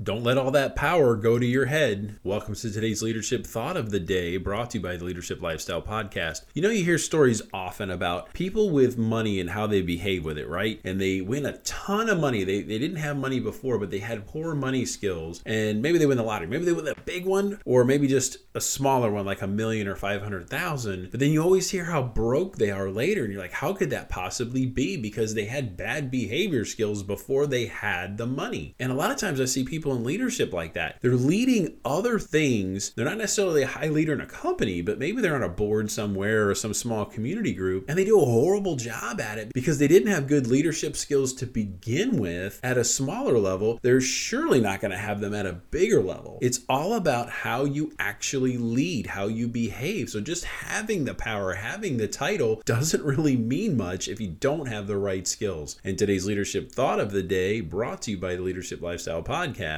Don't let all that power go to your head. Welcome to today's leadership thought of the day, brought to you by the Leadership Lifestyle Podcast. You know, you hear stories often about people with money and how they behave with it, right? And they win a ton of money. They, they didn't have money before, but they had poor money skills. And maybe they win the lottery. Maybe they win a big one, or maybe just a smaller one, like a million or 500,000. But then you always hear how broke they are later. And you're like, how could that possibly be? Because they had bad behavior skills before they had the money. And a lot of times I see people people in leadership like that. They're leading other things. They're not necessarily a high leader in a company, but maybe they're on a board somewhere or some small community group and they do a horrible job at it because they didn't have good leadership skills to begin with at a smaller level. They're surely not going to have them at a bigger level. It's all about how you actually lead, how you behave. So just having the power, having the title doesn't really mean much if you don't have the right skills. And today's leadership thought of the day brought to you by the Leadership Lifestyle Podcast